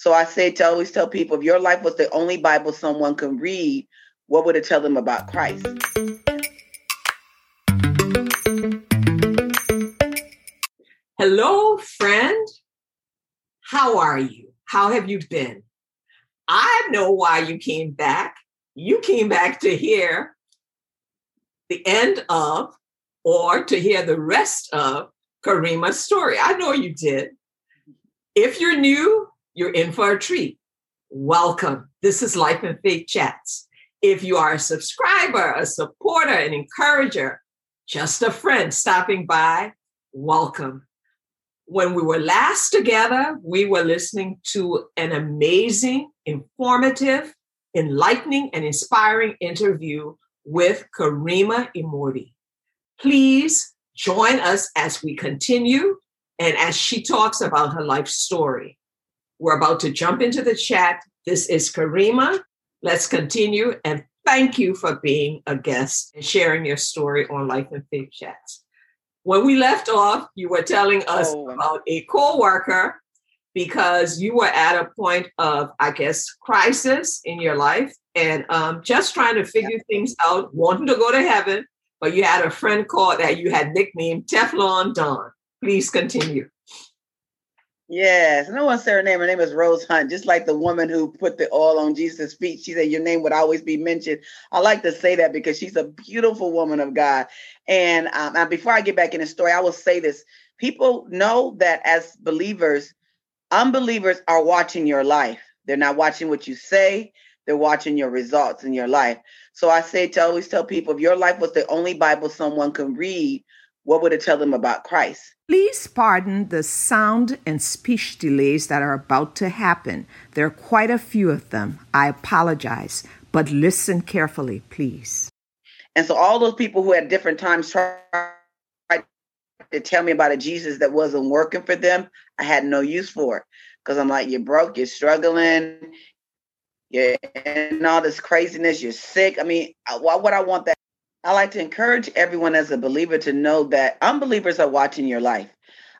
So I say to always tell people if your life was the only Bible someone can read, what would it tell them about Christ? Hello, friend. How are you? How have you been? I know why you came back. You came back to hear the end of or to hear the rest of Karima's story. I know you did. If you're new, you're in for a treat. Welcome. This is Life and Faith Chats. If you are a subscriber, a supporter, an encourager, just a friend stopping by, welcome. When we were last together, we were listening to an amazing, informative, enlightening, and inspiring interview with Karima Immorti. Please join us as we continue and as she talks about her life story. We're about to jump into the chat. This is Karima. Let's continue and thank you for being a guest and sharing your story on Life and Faith Chats. When we left off, you were telling us oh. about a co-worker because you were at a point of, I guess, crisis in your life and um, just trying to figure yeah. things out, wanting to go to heaven, but you had a friend called that you had nicknamed Teflon Don. Please continue. Yes, no one said her name. Her name is Rose Hunt, just like the woman who put the oil on Jesus' feet. She said, Your name would always be mentioned. I like to say that because she's a beautiful woman of God. And, um, before I get back in the story, I will say this people know that as believers, unbelievers are watching your life. They're not watching what you say, they're watching your results in your life. So I say to always tell people if your life was the only Bible someone can read, what would it tell them about Christ? Please pardon the sound and speech delays that are about to happen. There are quite a few of them. I apologize, but listen carefully, please. And so, all those people who at different times tried to tell me about a Jesus that wasn't working for them, I had no use for it because I'm like, you're broke, you're struggling, you're in all this craziness, you're sick. I mean, uh, why would I want that? I like to encourage everyone as a believer to know that unbelievers are watching your life.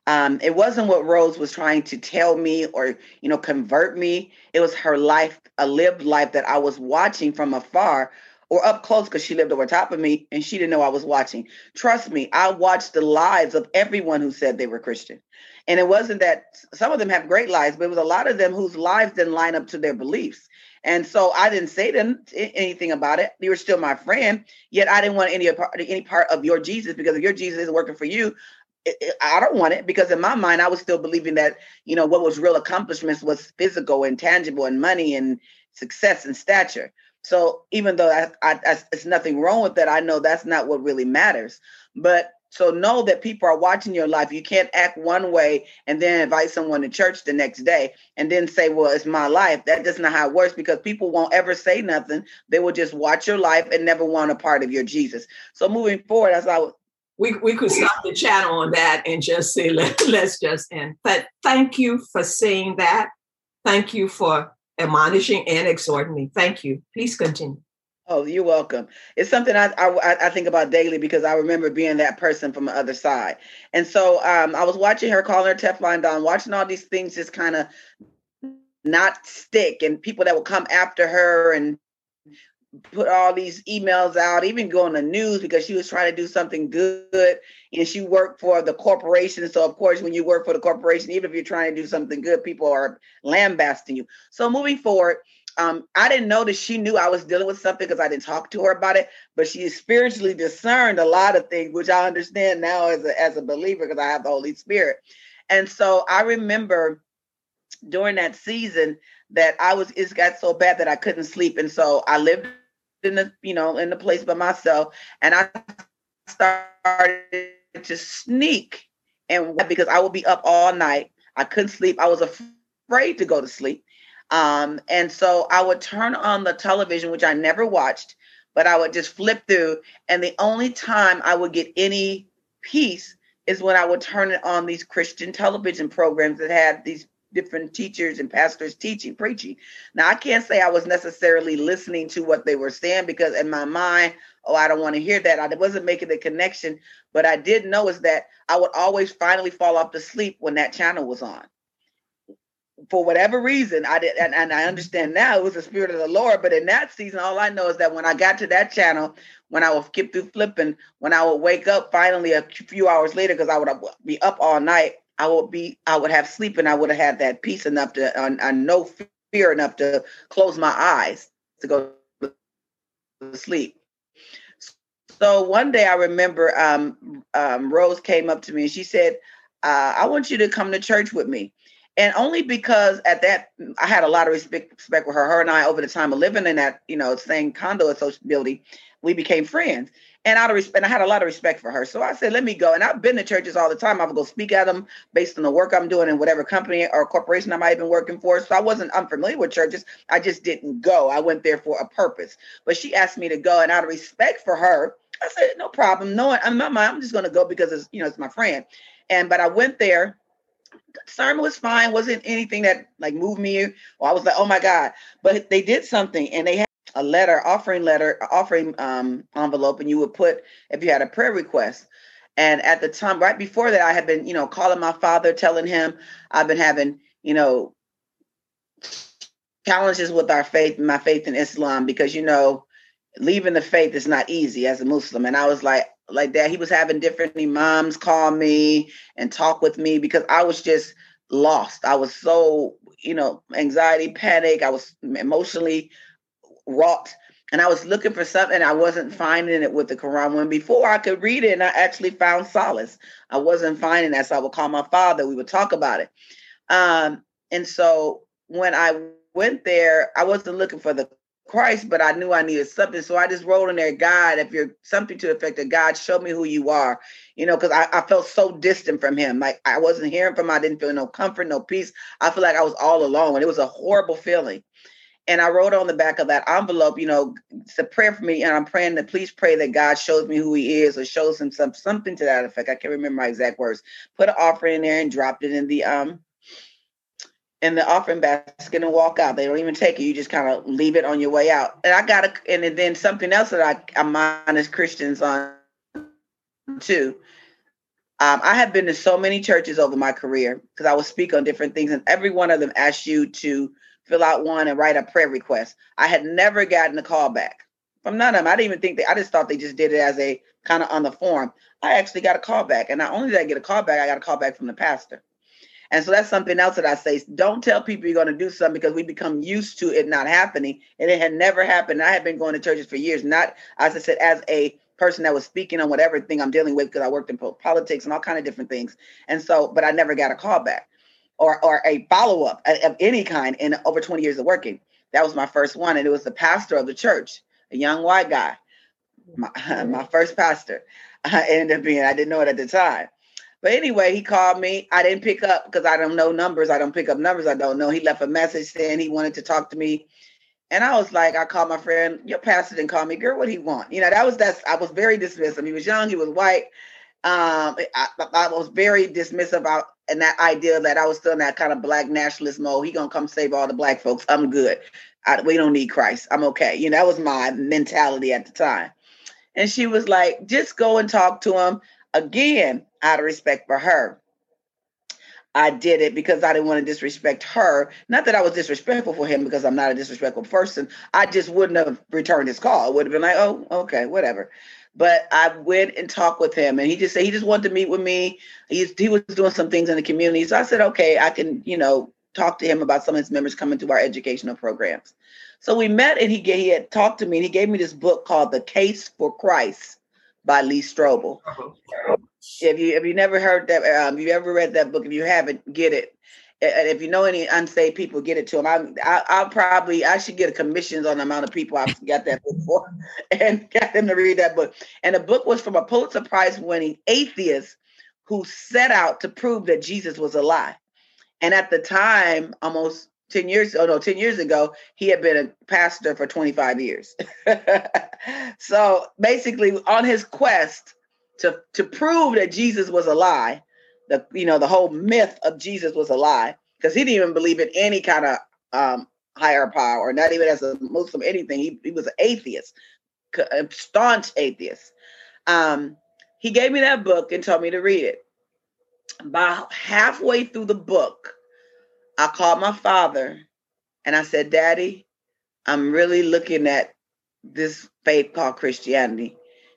Um, it wasn't what Rose was trying to tell me or, you know, convert me. It was her life, a lived life that I was watching from afar or up close because she lived over top of me and she didn't know I was watching. Trust me, I watched the lives of everyone who said they were Christian. And it wasn't that some of them have great lives, but it was a lot of them whose lives didn't line up to their beliefs. And so I didn't say them anything about it. You were still my friend, yet I didn't want any part, any part of your Jesus because if your Jesus is working for you, it, it, I don't want it because in my mind I was still believing that you know what was real accomplishments was physical and tangible and money and success and stature. So even though I, I, I, it's nothing wrong with that, I know that's not what really matters. But so know that people are watching your life. You can't act one way and then invite someone to church the next day and then say, well, it's my life. That does not how it works because people won't ever say nothing. They will just watch your life and never want a part of your Jesus. So moving forward, as I we, we could stop the chat on that and just say, let, let's just end. But thank you for saying that. Thank you for admonishing and exhorting me. Thank you. Please continue. Oh, you're welcome. It's something I, I, I think about daily because I remember being that person from the other side. And so um, I was watching her, calling her Teflon Don, watching all these things just kind of not stick, and people that would come after her and put all these emails out, even go on the news because she was trying to do something good. And she worked for the corporation. So, of course, when you work for the corporation, even if you're trying to do something good, people are lambasting you. So, moving forward, um, I didn't know that she knew I was dealing with something because I didn't talk to her about it, but she spiritually discerned a lot of things, which I understand now as a, as a believer because I have the Holy Spirit. And so I remember during that season that I was, it got so bad that I couldn't sleep. And so I lived in the, you know, in the place by myself. And I started to sneak and because I would be up all night. I couldn't sleep. I was afraid to go to sleep. Um, and so I would turn on the television, which I never watched, but I would just flip through. And the only time I would get any peace is when I would turn it on these Christian television programs that had these different teachers and pastors teaching, preaching. Now, I can't say I was necessarily listening to what they were saying because in my mind, oh, I don't want to hear that. I wasn't making the connection, but I did know is that I would always finally fall off to sleep when that channel was on for whatever reason, I did, and, and I understand now it was the spirit of the Lord. But in that season, all I know is that when I got to that channel, when I would skip through flipping, when I would wake up finally a few hours later, because I would be up all night, I would be, I would have sleep, and I would have had that peace enough to, and, and no fear enough to close my eyes to go to sleep. So one day I remember um, um, Rose came up to me and she said, uh, I want you to come to church with me and only because at that I had a lot of respect, respect for her. Her and I, over the time of living in that you know same condo association we became friends. And out of respect, I had a lot of respect for her. So I said, let me go. And I've been to churches all the time. I would go speak at them based on the work I'm doing in whatever company or corporation I might have been working for. So I wasn't unfamiliar with churches. I just didn't go. I went there for a purpose. But she asked me to go, and out of respect for her, I said, no problem. No, I'm not. I'm just going to go because it's you know it's my friend. And but I went there sermon was fine. Wasn't anything that like moved me. Or I was like, oh my God. But they did something and they had a letter, offering letter, offering um, envelope, and you would put if you had a prayer request. And at the time, right before that, I had been, you know, calling my father, telling him I've been having, you know, challenges with our faith, my faith in Islam, because you know, leaving the faith is not easy as a Muslim. And I was like, like that. He was having different imams call me and talk with me because I was just lost. I was so, you know, anxiety, panic. I was emotionally wrought. And I was looking for something. I wasn't finding it with the Quran. When before I could read it, and I actually found solace. I wasn't finding that. So I would call my father. We would talk about it. Um, and so when I went there, I wasn't looking for the Christ, but I knew I needed something. So I just wrote in there, God, if you're something to the effect of God, show me who you are. You know, because I, I, felt so distant from him. Like I wasn't hearing from him. I didn't feel no comfort, no peace. I feel like I was all alone. And it was a horrible feeling. And I wrote on the back of that envelope, you know, it's a prayer for me. And I'm praying that please pray that God shows me who he is or shows him some something to that effect. I can't remember my exact words. Put an offering in there and dropped it in the um in the offering basket and walk out. They don't even take it. You just kind of leave it on your way out. And I got a, and then something else that I, I minus Christians on too. Um, I have been to so many churches over my career because I will speak on different things, and every one of them asked you to fill out one and write a prayer request. I had never gotten a call back from none of them. I didn't even think they. I just thought they just did it as a kind of on the form. I actually got a call back, and not only did I get a call back, I got a call back from the pastor. And so that's something else that I say. Don't tell people you're going to do something because we become used to it not happening. And it had never happened. I had been going to churches for years, not, as I said, as a person that was speaking on whatever thing I'm dealing with because I worked in politics and all kind of different things. And so, but I never got a call back or, or a follow up of any kind in over 20 years of working. That was my first one. And it was the pastor of the church, a young white guy, my, my first pastor. I ended up being, I didn't know it at the time. But anyway, he called me. I didn't pick up because I don't know numbers. I don't pick up numbers. I don't know. He left a message saying he wanted to talk to me. And I was like, I called my friend, your pastor didn't call me. Girl, what he want? You know, that was that I was very dismissive. He was young, he was white. Um, I, I was very dismissive about and that idea that I was still in that kind of black nationalist mode. He gonna come save all the black folks. I'm good. I, we don't need Christ. I'm okay. You know, that was my mentality at the time. And she was like, just go and talk to him. Again, out of respect for her. I did it because I didn't want to disrespect her. Not that I was disrespectful for him because I'm not a disrespectful person. I just wouldn't have returned his call. It would have been like, oh, okay, whatever. But I went and talked with him, and he just said he just wanted to meet with me. He he was doing some things in the community, so I said, okay, I can you know talk to him about some of his members coming to our educational programs. So we met, and he he had talked to me, and he gave me this book called The Case for Christ by Lee Strobel. Uh-huh. If you if you never heard that, um, if you ever read that book, if you haven't, get it. And if you know any unsaved people, get it to them. I'm, I, I'll probably I should get a commissions on the amount of people I've got that book for, and got them to read that book. And the book was from a Pulitzer Prize winning atheist who set out to prove that Jesus was a lie. And at the time, almost 10 years, oh no, 10 years ago, he had been a pastor for 25 years. so basically, on his quest to, to prove that Jesus was a lie, the you know, the whole myth of Jesus was a lie, because he didn't even believe in any kind of um, higher power, not even as a Muslim, anything. He, he was an atheist, a staunch atheist. Um, he gave me that book and told me to read it. About halfway through the book, I called my father and I said, Daddy, I'm really looking at this faith called Christianity.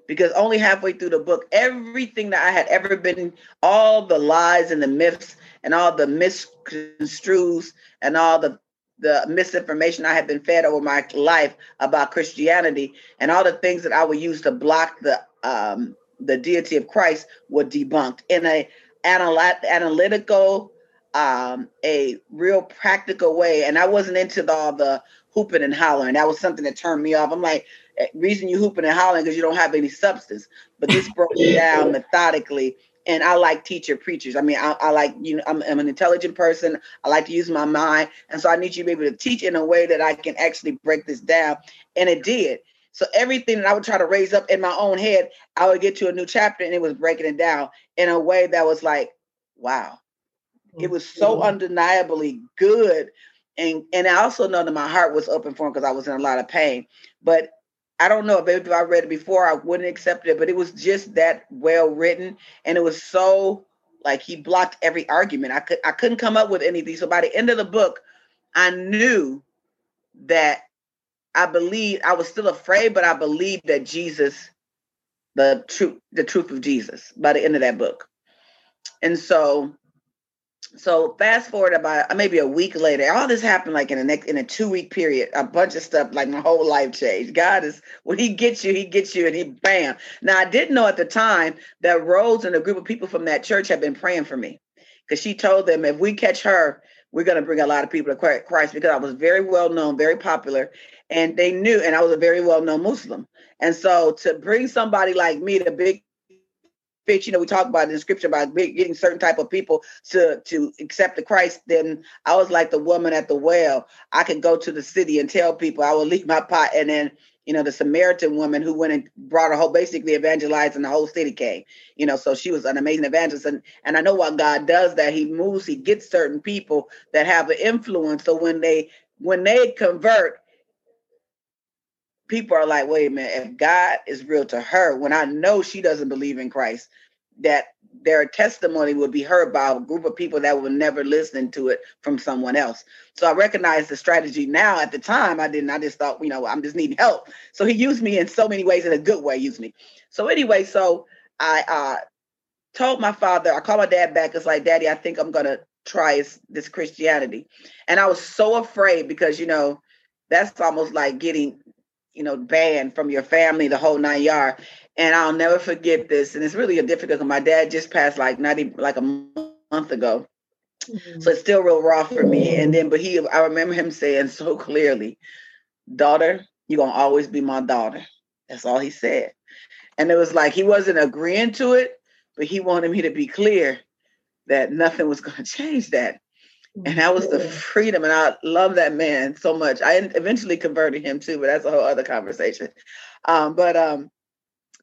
Because only halfway through the book, everything that I had ever been, all the lies and the myths and all the misconstrues and all the the misinformation I had been fed over my life about Christianity and all the things that I would use to block the um, the deity of Christ were debunked in a analytical, um, a real practical way. And I wasn't into the, all the hooping and hollering. That was something that turned me off. I'm like, eh, reason you hooping and hollering because you don't have any substance. But this broke it down methodically. And I like teacher preachers. I mean, I, I like you know, I'm, I'm, an intelligent person. I like to use my mind, and so I need you to be able to teach in a way that I can actually break this down. And it did. So everything that I would try to raise up in my own head, I would get to a new chapter, and it was breaking it down in a way that was like, wow. It was so mm-hmm. undeniably good and and I also know that my heart was open for him because I was in a lot of pain. But I don't know if I read it before, I wouldn't accept it. But it was just that well written, and it was so like he blocked every argument. I could I couldn't come up with anything. So by the end of the book, I knew that I believed I was still afraid, but I believed that Jesus, the truth, the truth of Jesus, by the end of that book. And so so fast forward about uh, maybe a week later, all this happened like in a next in a two week period. A bunch of stuff, like my whole life changed. God is when He gets you, He gets you, and He bam. Now I didn't know at the time that Rose and a group of people from that church had been praying for me, because she told them if we catch her, we're going to bring a lot of people to Christ. Because I was very well known, very popular, and they knew, and I was a very well known Muslim. And so to bring somebody like me to big you know, we talk about in scripture about getting certain type of people to to accept the Christ. Then I was like the woman at the well. I could go to the city and tell people I will leave my pot, and then you know the Samaritan woman who went and brought her whole basically evangelized and the whole city came. You know, so she was an amazing evangelist, and and I know what God does that He moves, He gets certain people that have an influence. So when they when they convert, people are like, wait a minute, if God is real to her, when I know she doesn't believe in Christ, that their testimony would be heard by a group of people that would never listen to it from someone else. So I recognize the strategy now. At the time, I didn't. I just thought, you know, I'm just needing help. So he used me in so many ways, in a good way, used me. So anyway, so I uh, told my father, I called my dad back. It's like, Daddy, I think I'm gonna try this Christianity. And I was so afraid because, you know, that's almost like getting you know, banned from your family, the whole nine yard. And I'll never forget this. And it's really a difficult. My dad just passed like not even like a month ago. Mm-hmm. So it's still real raw for me. And then, but he, I remember him saying so clearly, daughter, you're going to always be my daughter. That's all he said. And it was like he wasn't agreeing to it, but he wanted me to be clear that nothing was going to change that and that was the freedom and i love that man so much. I eventually converted him too but that's a whole other conversation. Um, but um,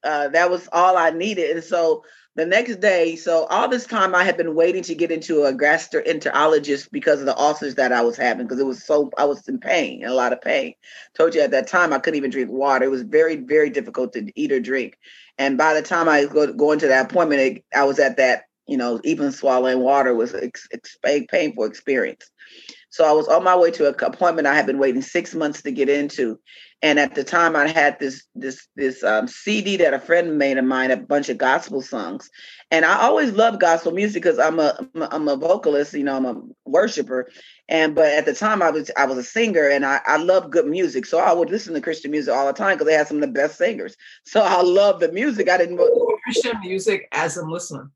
uh, that was all i needed. And so the next day so all this time i had been waiting to get into a gastroenterologist because of the ulcers that i was having because it was so i was in pain a lot of pain. Told you at that time i couldn't even drink water. It was very very difficult to eat or drink. And by the time i go, go into that appointment it, i was at that you know, even swallowing water was a ex- painful experience. So I was on my way to an appointment I had been waiting six months to get into, and at the time I had this this this um, CD that a friend made of mine, a bunch of gospel songs, and I always loved gospel music because I'm a I'm a vocalist, you know, I'm a worshiper, and but at the time I was I was a singer and I I love good music, so I would listen to Christian music all the time because they had some of the best singers. So I love the music. I didn't Christian music as a Muslim.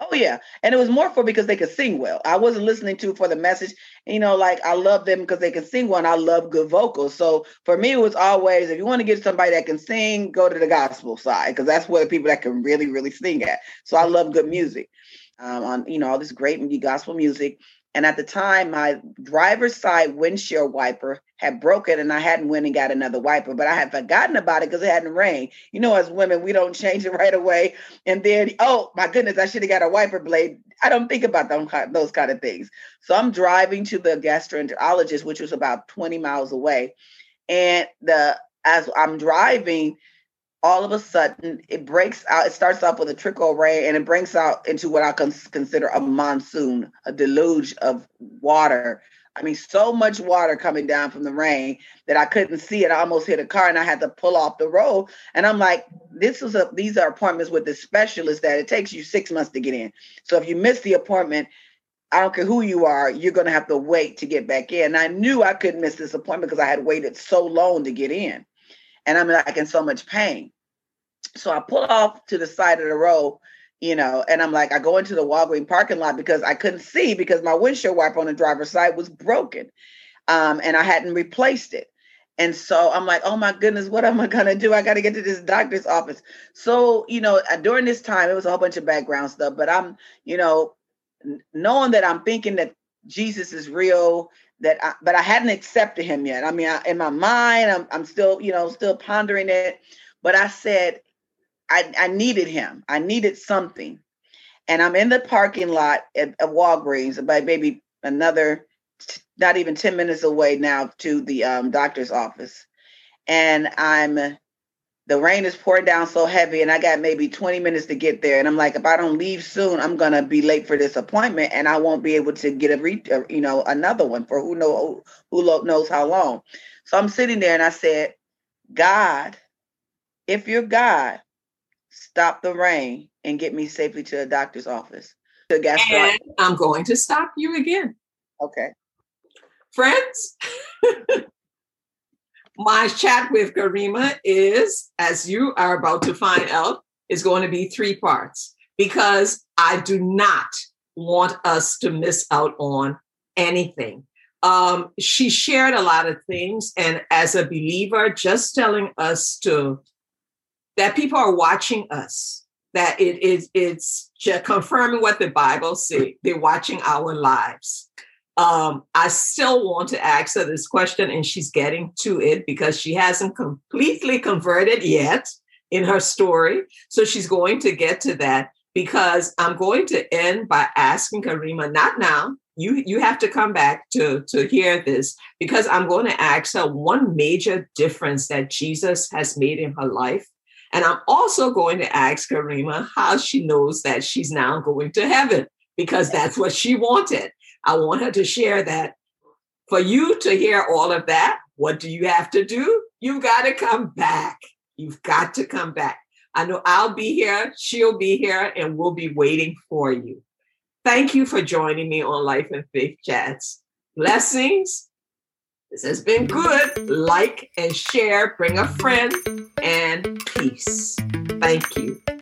Oh yeah, and it was more for because they could sing well. I wasn't listening to for the message. You know, like I love them because they can sing well. And I love good vocals. So for me, it was always if you want to get somebody that can sing, go to the gospel side because that's where the people that can really, really sing at. So I love good music. Um, on you know all this great gospel music, and at the time, my driver's side windshield wiper had broken and I hadn't went and got another wiper, but I had forgotten about it because it hadn't rained. You know, as women, we don't change it right away. And then, oh my goodness, I should have got a wiper blade. I don't think about them, those kind of things. So I'm driving to the gastroenterologist, which was about 20 miles away. And the as I'm driving, all of a sudden it breaks out. It starts off with a trickle rain and it breaks out into what I consider a monsoon, a deluge of water. I mean, so much water coming down from the rain that I couldn't see it. I almost hit a car and I had to pull off the road. And I'm like, this is a these are appointments with the specialist that it takes you six months to get in. So if you miss the appointment, I don't care who you are, you're gonna have to wait to get back in. And I knew I couldn't miss this appointment because I had waited so long to get in. And I'm like in so much pain. So I pull off to the side of the road, you know, and I'm like, I go into the Walgreens parking lot because I couldn't see because my windshield wiper on the driver's side was broken. Um, and I hadn't replaced it. And so I'm like, oh my goodness, what am I going to do? I got to get to this doctor's office. So, you know, uh, during this time, it was a whole bunch of background stuff, but I'm, you know, knowing that I'm thinking that Jesus is real, that I, but I hadn't accepted him yet. I mean, I, in my mind, I'm, I'm still, you know, still pondering it. But I said, I, I needed him. I needed something. And I'm in the parking lot at, at Walgreens, about maybe another, not even 10 minutes away now to the um, doctor's office. And I'm, the rain is pouring down so heavy, and I got maybe 20 minutes to get there. And I'm like, if I don't leave soon, I'm gonna be late for this appointment, and I won't be able to get a, re- uh, you know, another one for who know who knows how long. So I'm sitting there, and I said, God, if you're God, stop the rain and get me safely to a doctor's office. To and I'm going to stop you again. Okay. Friends, my chat with Karima is, as you are about to find out, is going to be three parts because I do not want us to miss out on anything. Um, she shared a lot of things, and as a believer, just telling us to that people are watching us, that it is it's confirming what the Bible says. They're watching our lives. Um, I still want to ask her this question, and she's getting to it because she hasn't completely converted yet in her story. So she's going to get to that because I'm going to end by asking Karima, not now. You you have to come back to to hear this because I'm going to ask her one major difference that Jesus has made in her life and I'm also going to ask Karima how she knows that she's now going to heaven because that's what she wanted. I want her to share that. For you to hear all of that, what do you have to do? You've got to come back. You've got to come back. I know I'll be here, she'll be here, and we'll be waiting for you. Thank you for joining me on Life and Faith Chats. Blessings this has been good. Like and share, bring a friend, and peace. Thank you.